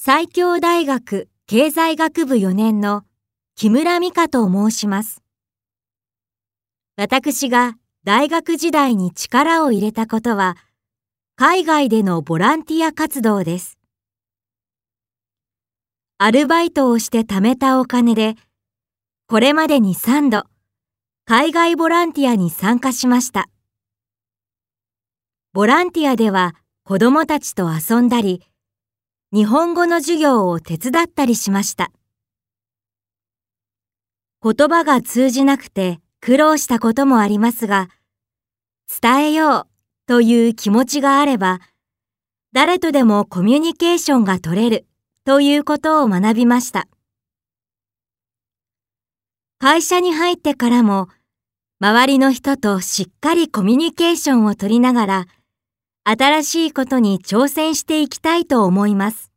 最強大学経済学部4年の木村美香と申します。私が大学時代に力を入れたことは、海外でのボランティア活動です。アルバイトをして貯めたお金で、これまでに3度、海外ボランティアに参加しました。ボランティアでは子供たちと遊んだり、日本語の授業を手伝ったりしました。言葉が通じなくて苦労したこともありますが、伝えようという気持ちがあれば、誰とでもコミュニケーションが取れるということを学びました。会社に入ってからも、周りの人としっかりコミュニケーションを取りながら、新しいことに挑戦していきたいと思います。